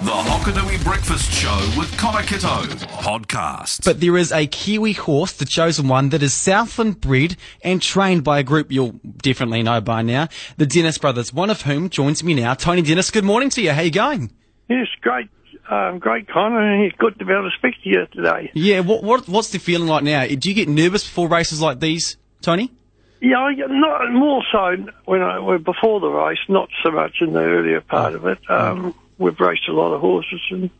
The Hokonui Breakfast Show with Connor Kitto podcast. But there is a Kiwi horse, the chosen one, that is Southland bred and trained by a group you'll definitely know by now, the Dennis brothers, one of whom joins me now. Tony Dennis, good morning to you. How you going? Yes, great, um, great, Connor, and it's good to be able to speak to you today. Yeah, what, what what's the feeling like now? Do you get nervous before races like these, Tony? Yeah, I, not more so when I when before the race, not so much in the earlier part of it. Um, we've raced a lot of horses, and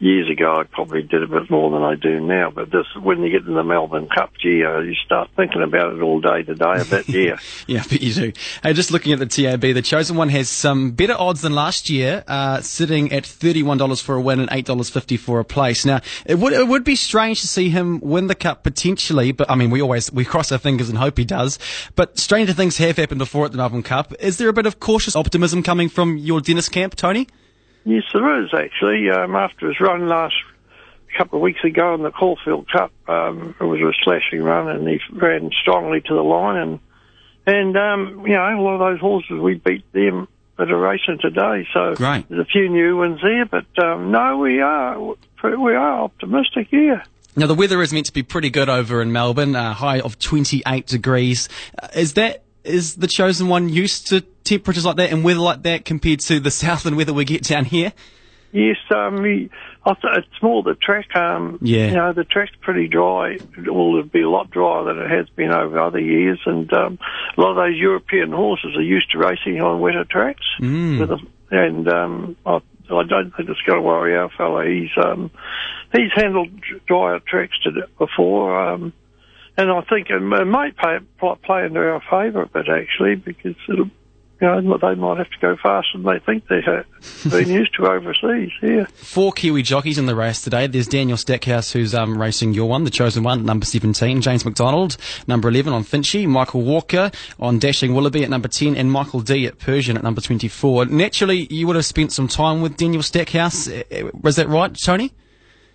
years ago I probably did a bit more than I do now. But this, when you get in the Melbourne Cup, gee, uh, you start thinking about it all day today. I bet, yeah. bet you do. Hey, just looking at the TAB, the chosen one has some better odds than last year, uh, sitting at thirty-one dollars for a win and eight dollars fifty for a place. Now, it would it would be strange to see him win the cup potentially, but I mean, we always we cross our fingers and hope he does. But stranger things have happened before at the Melbourne Cup. Is there a bit of cautious optimism coming from your Dennis camp, Tony? Yes, there is actually. Um, after his run last couple of weeks ago in the Caulfield Cup, um, it was a slashing run, and he ran strongly to the line. And and um, you know, a lot of those horses we beat them at a racing today. So Great. there's a few new ones there, but um, no, we are we are optimistic. here. Now the weather is meant to be pretty good over in Melbourne, a high of 28 degrees. Uh, is that is the chosen one used to temperatures like that and weather like that compared to the southern weather we get down here? Yes, um, we, I th- it's more the track. Um, Yeah. You know, the track's pretty dry. Well, it'd be a lot drier than it has been over other years, and um, a lot of those European horses are used to racing on wetter tracks. Mm. With them. And um, I, I don't think it's going to worry our fellow. He's um, he's handled drier tracks to before. Um, and I think it might play, play into our favour a bit actually because it'll, you know they might have to go faster than they think they have been used to overseas. Yeah. Four Kiwi jockeys in the race today. There's Daniel Stackhouse, who's um, racing your one, the chosen one, number 17. James McDonald, number 11 on Finche. Michael Walker on Dashing Willoughby at number 10. And Michael Dee at Persan at number 24. Naturally, you would have spent some time with Daniel Stackhouse. Uh, uh, Was that right, Tony?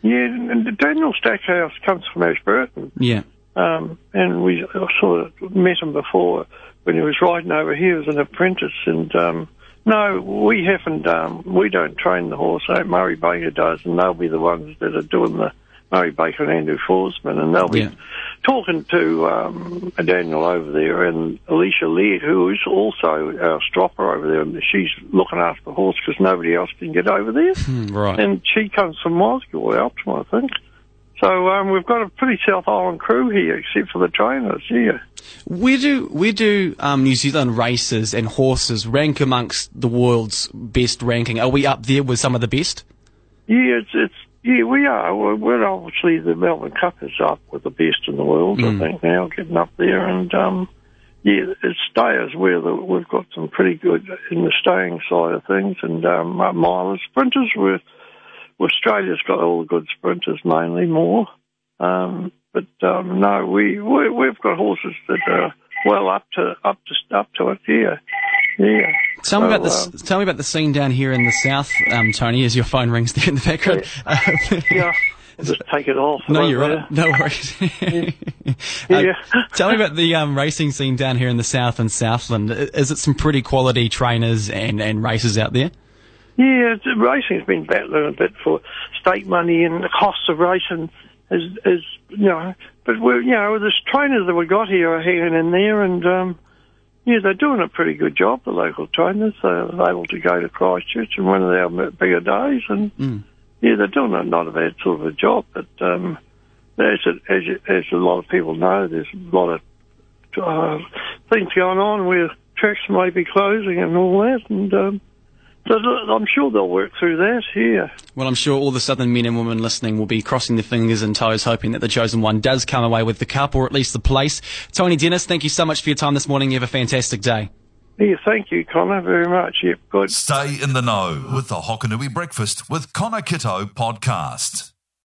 Yeah, and Daniel Stackhouse comes from Ashburton. Yeah. Um, and we sort of met him before when he was riding over here as an apprentice. And um, no, we haven't. Um, we don't train the horse. Uh, Murray Baker does, and they'll be the ones that are doing the Murray Baker and Andrew Forsman, and they'll be Yeah. talking to um, Daniel over there and Alicia Laird, who is also our stropper over there. And she's looking after the horse because nobody else can get over there. Hmm, right. And she comes from Mosgiel, Alton, I think. So um, we've got a pretty South Island crew here, except for the trainers. Yeah. Where do where do um, New Zealand races and horses rank amongst the world's best ranking? Are we up there with some of the best? Yeah, it's, it's yeah, we are. We're, we're obviously the Melbourne Cup is up with the best in the world. I think now getting up there, and um, yeah, it's stayers where the, we've got some pretty good in the staying side of things, and um, milers, sprinters. We're, Australia's got all the good sprinters mainly more, um, but um, no, we, we we've got horses that are well up to up to up to it. Yeah, yeah. Tell me So, about this. um, tell me about the scene down here in the south, um, Tony. As your phone rings there in the background. yeah. I'll just take it off. no, right you're there. right. No worries. Uh, Yeah. tell me about the um, racing scene down here in the south and Southland. Is it some pretty quality trainers and, and races out there? Yeah, racing's been battling a bit for stake money and the cost of racing is, is you know, but we're, you know, the trainers that we got here are hanging in there and, um, yeah, they're doing a pretty good job, the local trainers. They're able to go to Christchurch and one of our bigger days and, yeah, they're doing a not a bad sort of a job, but, um, as, it, as, you- as a lot of people know, there's a lot of uh, things going on where tracks may be closing and all that, and um, I'm sure they'll work through that. Yeah. Well, I'm sure all the southern men and women listening will be crossing their fingers and toes, hoping that the chosen one does come away with the cup or at least the place. Tony Dennis, thank you so much for your time this morning. You have a fantastic day. Yeah. Thank you, Connor, very much. Yep. Good. Stay in the know with the Hokonui Breakfast with Connor Kitto podcast.